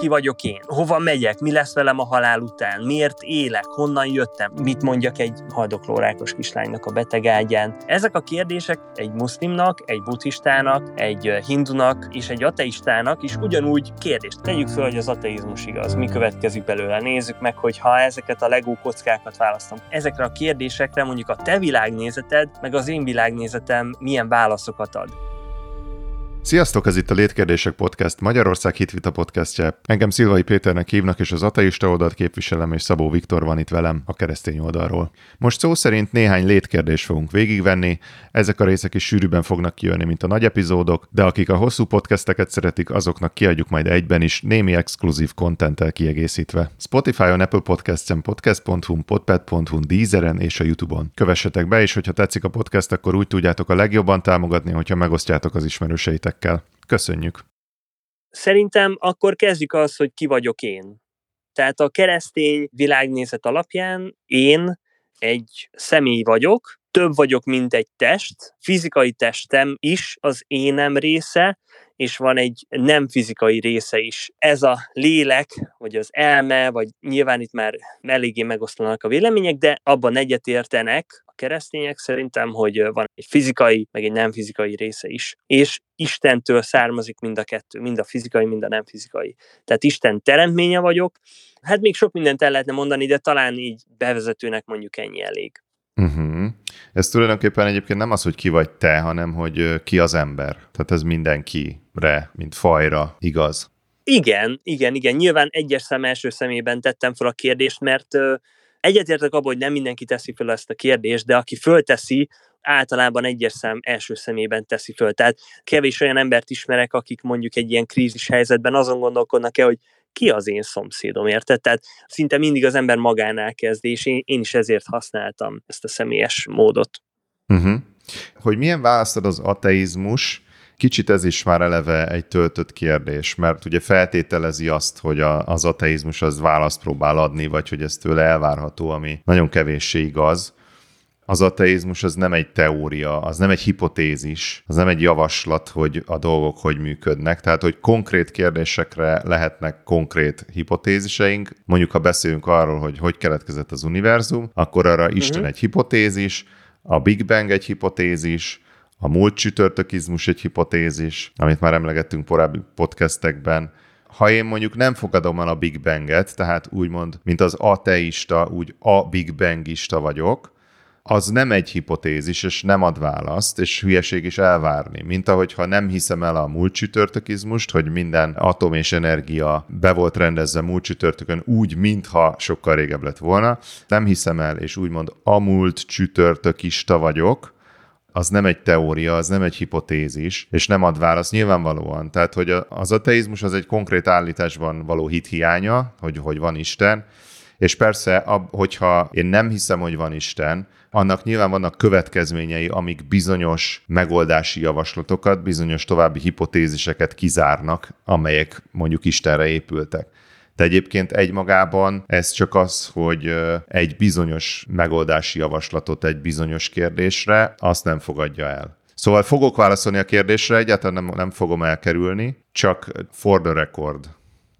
ki vagyok én, hova megyek, mi lesz velem a halál után, miért élek, honnan jöttem, mit mondjak egy haldoklórákos kislánynak a betegágyán. Ezek a kérdések egy muszlimnak, egy buddhistának, egy hindunak és egy ateistának is ugyanúgy kérdést. Tegyük föl, hogy az ateizmus igaz, mi következik belőle. Nézzük meg, hogy ha ezeket a legó kockákat választom. Ezekre a kérdésekre mondjuk a te világnézeted, meg az én világnézetem milyen válaszokat ad. Sziasztok, ez itt a Létkérdések Podcast, Magyarország Hitvita podcastje. Engem Szilvai Péternek hívnak, és az ateista oldalt képviselem, és Szabó Viktor van itt velem a keresztény oldalról. Most szó szerint néhány létkérdést fogunk végigvenni, ezek a részek is sűrűben fognak kijönni, mint a nagy epizódok, de akik a hosszú podcasteket szeretik, azoknak kiadjuk majd egyben is, némi exkluzív kontenttel kiegészítve. Spotify-on, Apple Podcast-en, podcast.hu, podpad.hu, Deezeren és a YouTube-on. Kövessetek be, és hogyha tetszik a podcast, akkor úgy tudjátok a legjobban támogatni, hogyha megosztjátok az ismerőseitek ötletekkel. Köszönjük! Szerintem akkor kezdjük az, hogy ki vagyok én. Tehát a keresztény világnézet alapján én egy személy vagyok, több vagyok, mint egy test, fizikai testem is az énem része, és van egy nem fizikai része is. Ez a lélek, vagy az elme, vagy nyilván itt már eléggé megosztanak a vélemények, de abban egyetértenek keresztények szerintem, hogy van egy fizikai, meg egy nem fizikai része is. És Istentől származik mind a kettő, mind a fizikai, mind a nem fizikai. Tehát Isten teremtménye vagyok. Hát még sok mindent el lehetne mondani, de talán így bevezetőnek mondjuk ennyi elég. Uh-huh. Ez tulajdonképpen egyébként nem az, hogy ki vagy te, hanem hogy ki az ember. Tehát ez mindenkire, mint fajra igaz. Igen, igen, igen. Nyilván egyes szem első szemében tettem fel a kérdést, mert egyetértek abban, hogy nem mindenki teszi fel ezt a kérdést, de aki fölteszi, általában egyes szem első szemében teszi föl. Tehát kevés olyan embert ismerek, akik mondjuk egy ilyen krízis helyzetben azon gondolkodnak el, hogy ki az én szomszédom, érted? Tehát szinte mindig az ember magánál kezd, és én, én is ezért használtam ezt a személyes módot. Uh-huh. Hogy milyen választod az ateizmus, kicsit ez is már eleve egy töltött kérdés, mert ugye feltételezi azt, hogy a, az ateizmus az választ próbál adni, vagy hogy ez tőle elvárható, ami nagyon kevéssé igaz az ateizmus az nem egy teória, az nem egy hipotézis, az nem egy javaslat, hogy a dolgok hogy működnek. Tehát, hogy konkrét kérdésekre lehetnek konkrét hipotéziseink. Mondjuk, ha beszélünk arról, hogy hogy keletkezett az univerzum, akkor arra uh-huh. Isten egy hipotézis, a Big Bang egy hipotézis, a múlt csütörtökizmus egy hipotézis, amit már emlegettünk korábbi podcastekben, ha én mondjuk nem fogadom el a Big Banget, tehát úgymond, mint az ateista, úgy a Big Bangista vagyok, az nem egy hipotézis, és nem ad választ, és hülyeség is elvárni. Mint ahogy ha nem hiszem el a múlt csütörtökizmust, hogy minden atom és energia be volt rendezve múlt csütörtökön úgy, mintha sokkal régebb lett volna. Nem hiszem el, és úgymond a múlt csütörtökista vagyok, az nem egy teória, az nem egy hipotézis, és nem ad választ nyilvánvalóan. Tehát, hogy az ateizmus az egy konkrét állításban való hit hiánya, hogy, hogy van Isten, és persze, hogyha én nem hiszem, hogy van Isten, annak nyilván vannak következményei, amik bizonyos megoldási javaslatokat, bizonyos további hipotéziseket kizárnak, amelyek mondjuk Istenre épültek. De egyébként egymagában ez csak az, hogy egy bizonyos megoldási javaslatot egy bizonyos kérdésre, azt nem fogadja el. Szóval fogok válaszolni a kérdésre, egyáltalán nem, nem fogom elkerülni, csak for the record.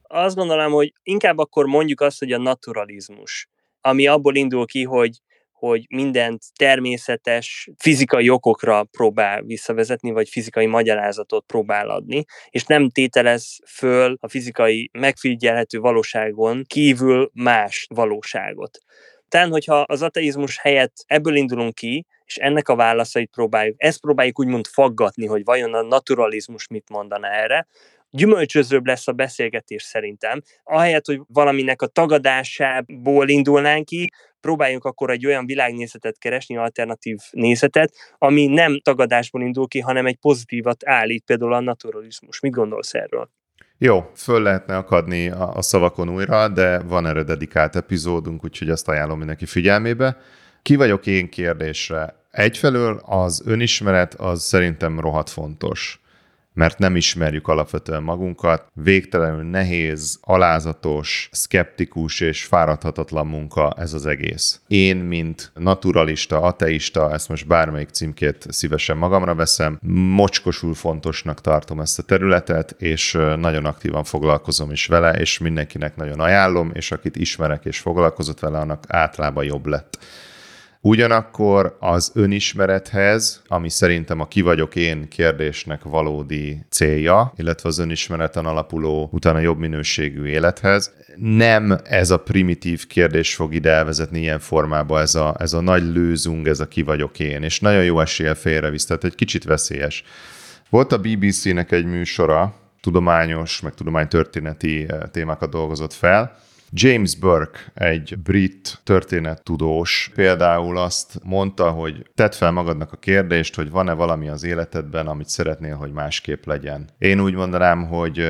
Azt gondolom, hogy inkább akkor mondjuk azt, hogy a naturalizmus, ami abból indul ki, hogy hogy mindent természetes fizikai okokra próbál visszavezetni, vagy fizikai magyarázatot próbál adni, és nem tételez föl a fizikai megfigyelhető valóságon kívül más valóságot. Tehát, hogyha az ateizmus helyett ebből indulunk ki, és ennek a válaszait próbáljuk, ezt próbáljuk úgymond faggatni, hogy vajon a naturalizmus mit mondana erre, gyümölcsözőbb lesz a beszélgetés szerintem. Ahelyett, hogy valaminek a tagadásából indulnánk ki, próbáljunk akkor egy olyan világnézetet keresni, alternatív nézetet, ami nem tagadásból indul ki, hanem egy pozitívat állít, például a naturalizmus. Mit gondolsz erről? Jó, föl lehetne akadni a, szavakon újra, de van erre dedikált epizódunk, úgyhogy azt ajánlom mindenki figyelmébe. Ki vagyok én kérdésre? Egyfelől az önismeret az szerintem rohadt fontos mert nem ismerjük alapvetően magunkat. Végtelenül nehéz, alázatos, szkeptikus és fáradhatatlan munka ez az egész. Én, mint naturalista, ateista, ezt most bármelyik címkét szívesen magamra veszem, mocskosul fontosnak tartom ezt a területet, és nagyon aktívan foglalkozom is vele, és mindenkinek nagyon ajánlom, és akit ismerek és foglalkozott vele, annak általában jobb lett. Ugyanakkor az önismerethez, ami szerintem a ki vagyok én kérdésnek valódi célja, illetve az önismereten alapuló utána jobb minőségű élethez, nem ez a primitív kérdés fog ide elvezetni ilyen formába, ez a, ez a nagy lőzung, ez a ki vagyok én, és nagyon jó esélye félrevisz, tehát egy kicsit veszélyes. Volt a BBC-nek egy műsora, tudományos, meg tudománytörténeti eh, témákat dolgozott fel, James Burke, egy brit történettudós például azt mondta, hogy tedd fel magadnak a kérdést, hogy van-e valami az életedben, amit szeretnél, hogy másképp legyen. Én úgy mondanám, hogy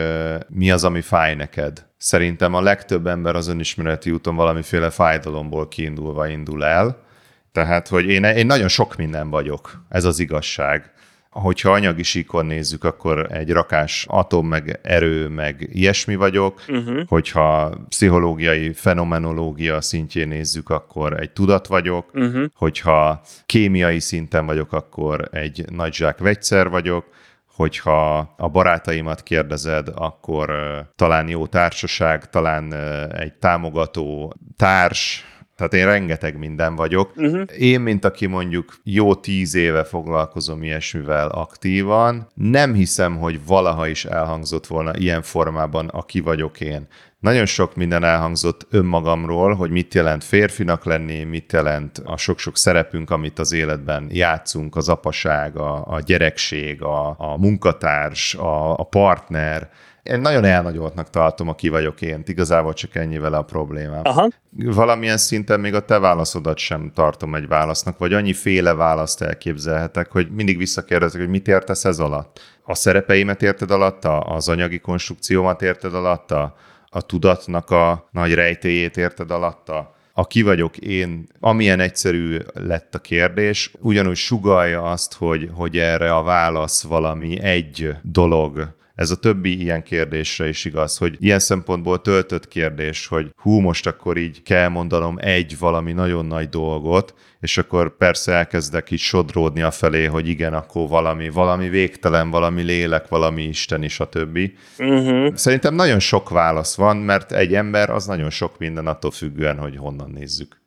mi az, ami fáj neked. Szerintem a legtöbb ember az önismereti úton valamiféle fájdalomból kiindulva indul el, tehát, hogy én, én nagyon sok minden vagyok, ez az igazság hogyha anyagi síkon nézzük, akkor egy rakás atom, meg erő, meg ilyesmi vagyok. Uh-huh. Hogyha pszichológiai fenomenológia szintjén nézzük, akkor egy tudat vagyok. Uh-huh. Hogyha kémiai szinten vagyok, akkor egy nagy zsák vegyszer vagyok hogyha a barátaimat kérdezed, akkor uh, talán jó társaság, talán uh, egy támogató társ, tehát én rengeteg minden vagyok. Uh-huh. Én, mint aki mondjuk jó tíz éve foglalkozom ilyesmivel aktívan, nem hiszem, hogy valaha is elhangzott volna ilyen formában, aki vagyok én. Nagyon sok minden elhangzott önmagamról, hogy mit jelent férfinak lenni, mit jelent a sok-sok szerepünk, amit az életben játszunk, az apaság, a, a gyerekség, a, a munkatárs, a, a partner, én nagyon elnagyoltnak tartom a ki vagyok én, igazából csak ennyivel a problémám. Aha. Valamilyen szinten még a te válaszodat sem tartom egy válasznak, vagy annyi féle választ elképzelhetek, hogy mindig visszakérdezek, hogy mit értesz ez alatt. A szerepeimet érted alatta, az anyagi konstrukciómat érted alatta, a tudatnak a nagy rejtéjét érted alatta, a ki vagyok én, amilyen egyszerű lett a kérdés, ugyanúgy sugalja azt, hogy, hogy erre a válasz valami egy dolog, ez a többi ilyen kérdésre is igaz, hogy ilyen szempontból töltött kérdés, hogy hú, most akkor így kell mondanom egy valami nagyon nagy dolgot, és akkor persze elkezdek így sodródni a felé, hogy igen, akkor valami, valami végtelen, valami lélek, valami Isten is a többi. Uh-huh. Szerintem nagyon sok válasz van, mert egy ember az nagyon sok minden attól függően, hogy honnan nézzük.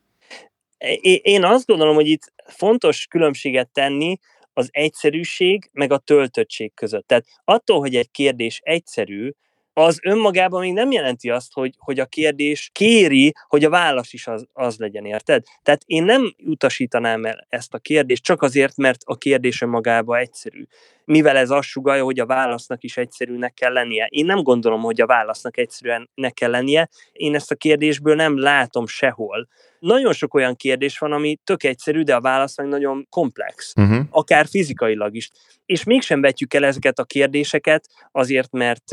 Én azt gondolom, hogy itt fontos különbséget tenni az egyszerűség meg a töltöttség között. Tehát attól, hogy egy kérdés egyszerű, az önmagában még nem jelenti azt, hogy, hogy a kérdés kéri, hogy a válasz is az, az legyen, érted? Tehát én nem utasítanám el ezt a kérdést csak azért, mert a kérdés önmagában egyszerű. Mivel ez azt sugalja, hogy a válasznak is egyszerűnek kell lennie. Én nem gondolom, hogy a válasznak egyszerűen ne kell lennie. Én ezt a kérdésből nem látom sehol nagyon sok olyan kérdés van, ami tök egyszerű, de a válasz meg nagyon komplex, uh-huh. akár fizikailag is. És mégsem vetjük el ezeket a kérdéseket azért, mert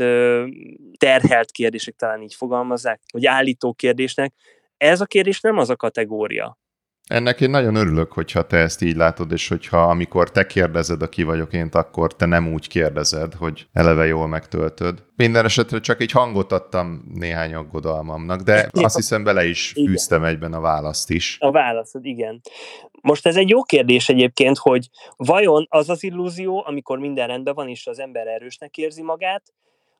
terhelt kérdések talán így fogalmazzák, vagy állító kérdésnek. Ez a kérdés nem az a kategória. Ennek én nagyon örülök, hogyha te ezt így látod, és hogyha amikor te kérdezed, aki vagyok én, akkor te nem úgy kérdezed, hogy eleve jól megtöltöd. Minden esetre csak egy hangot adtam néhány aggodalmamnak, de azt hiszem bele is igen. fűztem egyben a választ is. A válaszod, igen. Most ez egy jó kérdés egyébként, hogy vajon az az illúzió, amikor minden rendben van, és az ember erősnek érzi magát,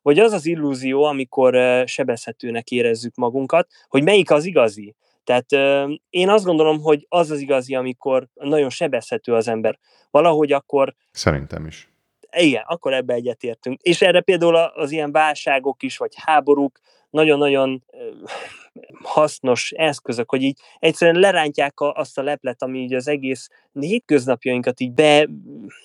vagy az az illúzió, amikor sebezhetőnek érezzük magunkat, hogy melyik az igazi? Tehát euh, én azt gondolom, hogy az az igazi, amikor nagyon sebezhető az ember. Valahogy akkor... Szerintem is. Igen, akkor ebbe egyetértünk. És erre például az ilyen válságok is, vagy háborúk nagyon-nagyon hasznos eszközök, hogy így egyszerűen lerántják a, azt a leplet, ami így az egész hétköznapjainkat így be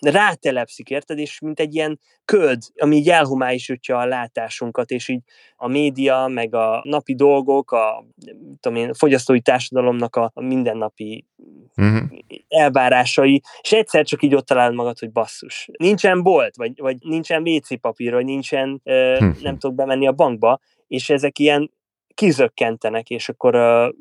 rátelepszik, érted? És mint egy ilyen köd, ami így elhomályosítja a látásunkat, és így a média, meg a napi dolgok, a tudom én, fogyasztói társadalomnak a, a mindennapi uh-huh. elvárásai, és egyszer csak így ott találod magad, hogy basszus. Nincsen bolt, vagy, vagy nincsen WC papír, vagy nincsen, uh, nem tudok bemenni a bankba, és ezek ilyen kizökkentenek, és akkor uh,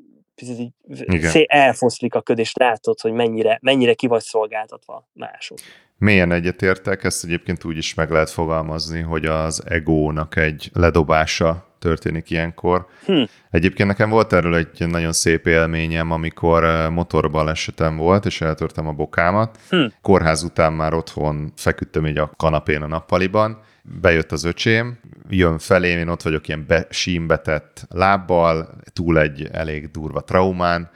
így szé- elfoszlik a köd, és látod, hogy mennyire, mennyire ki vagy szolgáltatva mások. Mélyen egyetértek, ezt egyébként úgy is meg lehet fogalmazni, hogy az egónak egy ledobása történik ilyenkor. Hm. Egyébként nekem volt erről egy nagyon szép élményem, amikor motorbalesetem volt, és eltörtem a bokámat. Hm. Kórház után már otthon feküdtem így a kanapén a nappaliban, bejött az öcsém, jön felém, én ott vagyok ilyen be, símbetett lábbal, túl egy elég durva traumán,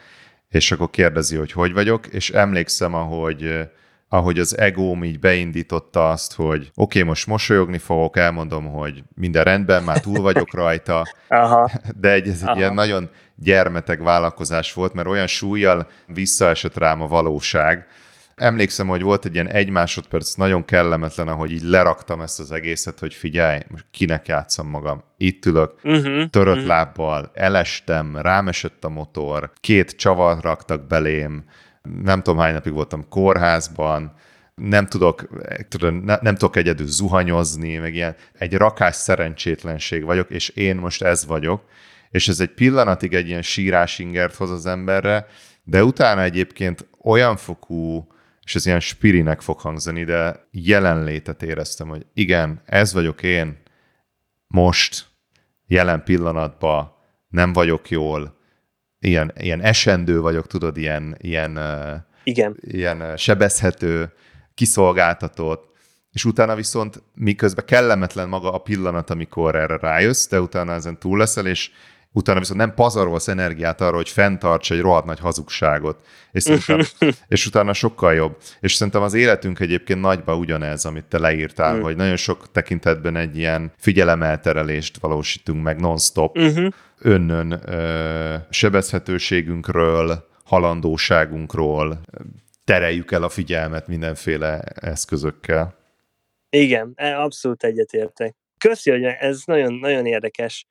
és akkor kérdezi, hogy hogy vagyok, és emlékszem, ahogy eh, ahogy az egóm így beindította azt, hogy oké, okay, most mosolyogni fogok, elmondom, hogy minden rendben, már túl vagyok rajta, Aha. de egy, ez egy Aha. ilyen nagyon gyermeteg vállalkozás volt, mert olyan súlyjal visszaesett rám a valóság. Emlékszem, hogy volt egy ilyen egy másodperc nagyon kellemetlen, ahogy így leraktam ezt az egészet, hogy figyelj, most kinek játszom magam. Itt ülök, uh-huh, törött uh-huh. lábbal, elestem, rámesett a motor, két csavar raktak belém, nem tudom hány napig voltam kórházban, nem tudok, ne, nem tudok egyedül zuhanyozni, meg ilyen egy rakás szerencsétlenség vagyok, és én most ez vagyok, és ez egy pillanatig egy ilyen sírás ingert hoz az emberre, de utána egyébként olyan fokú, és ez ilyen spirinek fog hangzani, de jelenlétet éreztem, hogy igen, ez vagyok én, most, jelen pillanatban, nem vagyok jól, ilyen, ilyen esendő vagyok, tudod, ilyen, ilyen, Igen. ilyen sebezhető, kiszolgáltatott, és utána viszont miközben kellemetlen maga a pillanat, amikor erre rájössz, de utána ezen túl leszel, és utána viszont nem pazarolsz energiát arra, hogy fenntarts egy rohadt nagy hazugságot, és, szerintem, és utána sokkal jobb. És szerintem az életünk egyébként nagyba ugyanez, amit te leírtál, mm. hogy nagyon sok tekintetben egy ilyen figyelemelterelést valósítunk meg non-stop, uh-huh. önnön ö, sebezhetőségünkről, halandóságunkról, tereljük el a figyelmet mindenféle eszközökkel. Igen, e, abszolút egyetértek. Köszi, hogy ez nagyon, nagyon érdekes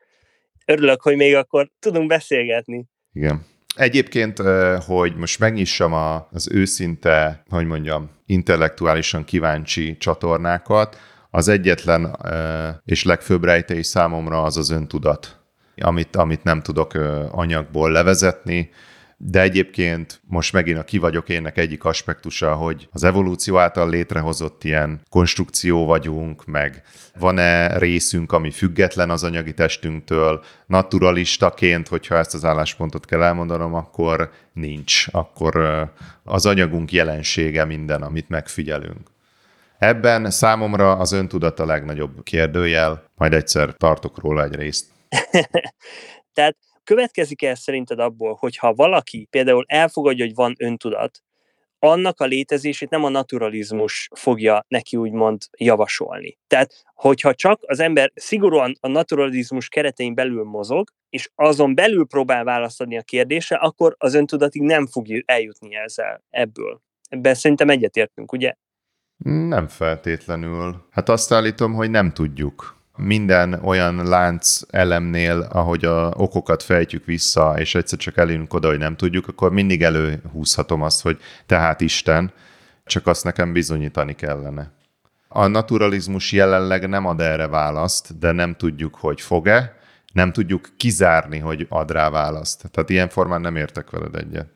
örülök, hogy még akkor tudunk beszélgetni. Igen. Egyébként, hogy most megnyissam az őszinte, hogy mondjam, intellektuálisan kíváncsi csatornákat, az egyetlen és legfőbb rejtély számomra az az öntudat, amit, amit nem tudok anyagból levezetni, de egyébként most megint a ki vagyok énnek egyik aspektusa, hogy az evolúció által létrehozott ilyen konstrukció vagyunk, meg van-e részünk, ami független az anyagi testünktől, naturalistaként, hogyha ezt az álláspontot kell elmondanom, akkor nincs. Akkor az anyagunk jelensége minden, amit megfigyelünk. Ebben számomra az öntudat a legnagyobb kérdőjel, majd egyszer tartok róla egy részt. Tehát Következik ez szerinted abból, hogyha valaki például elfogadja, hogy van öntudat, annak a létezését nem a naturalizmus fogja neki úgymond javasolni. Tehát, hogyha csak az ember szigorúan a naturalizmus keretein belül mozog, és azon belül próbál választani a kérdésre, akkor az öntudatig nem fog eljutni ezzel ebből. Ebben szerintem egyetértünk, ugye? Nem feltétlenül. Hát azt állítom, hogy nem tudjuk minden olyan lánc elemnél, ahogy a okokat fejtjük vissza, és egyszer csak elérünk oda, hogy nem tudjuk, akkor mindig előhúzhatom azt, hogy tehát Isten, csak azt nekem bizonyítani kellene. A naturalizmus jelenleg nem ad erre választ, de nem tudjuk, hogy fog-e, nem tudjuk kizárni, hogy ad rá választ. Tehát ilyen formán nem értek veled egyet.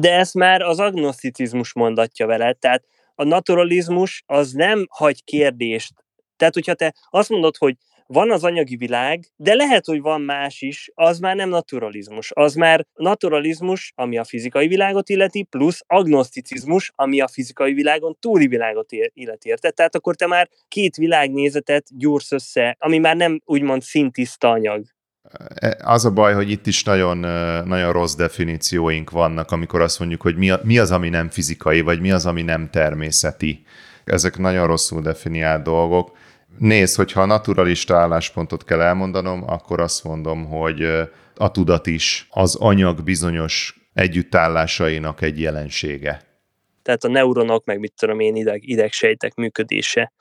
De ezt már az agnoszticizmus mondatja veled, tehát a naturalizmus az nem hagy kérdést tehát, hogyha te azt mondod, hogy van az anyagi világ, de lehet, hogy van más is, az már nem naturalizmus. Az már naturalizmus, ami a fizikai világot illeti, plusz agnoszticizmus, ami a fizikai világon túli világot illeti. Érted? Tehát akkor te már két világnézetet gyúrsz össze, ami már nem úgymond szintiszta anyag. E, az a baj, hogy itt is nagyon, nagyon rossz definícióink vannak, amikor azt mondjuk, hogy mi, mi az, ami nem fizikai, vagy mi az, ami nem természeti. Ezek nagyon rosszul definiált dolgok Nézd, hogyha a naturalista álláspontot kell elmondanom, akkor azt mondom, hogy a tudat is az anyag bizonyos együttállásainak egy jelensége. Tehát a neuronok, meg mit tudom én, ideg, idegsejtek működése.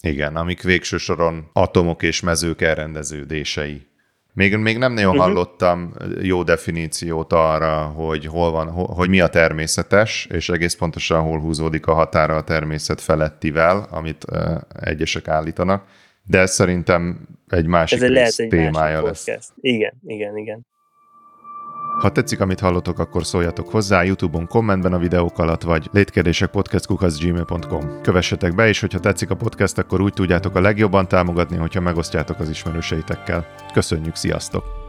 Igen, amik végső soron atomok és mezők elrendeződései. Még, még nem nagyon uh-huh. hallottam jó definíciót arra, hogy hol van, hogy mi a természetes, és egész pontosan hol húzódik a határa a természet felettivel, amit uh, egyesek állítanak. De ez szerintem egy másik Ez lehet egy témája másik lesz. Igen, igen, igen. Ha tetszik, amit hallotok, akkor szóljatok hozzá YouTube-on, kommentben a videók alatt, vagy létkérdések podcastkukaszgmail.com. Kövessetek be, és hogyha tetszik a podcast, akkor úgy tudjátok a legjobban támogatni, hogyha megosztjátok az ismerőseitekkel. Köszönjük, sziasztok!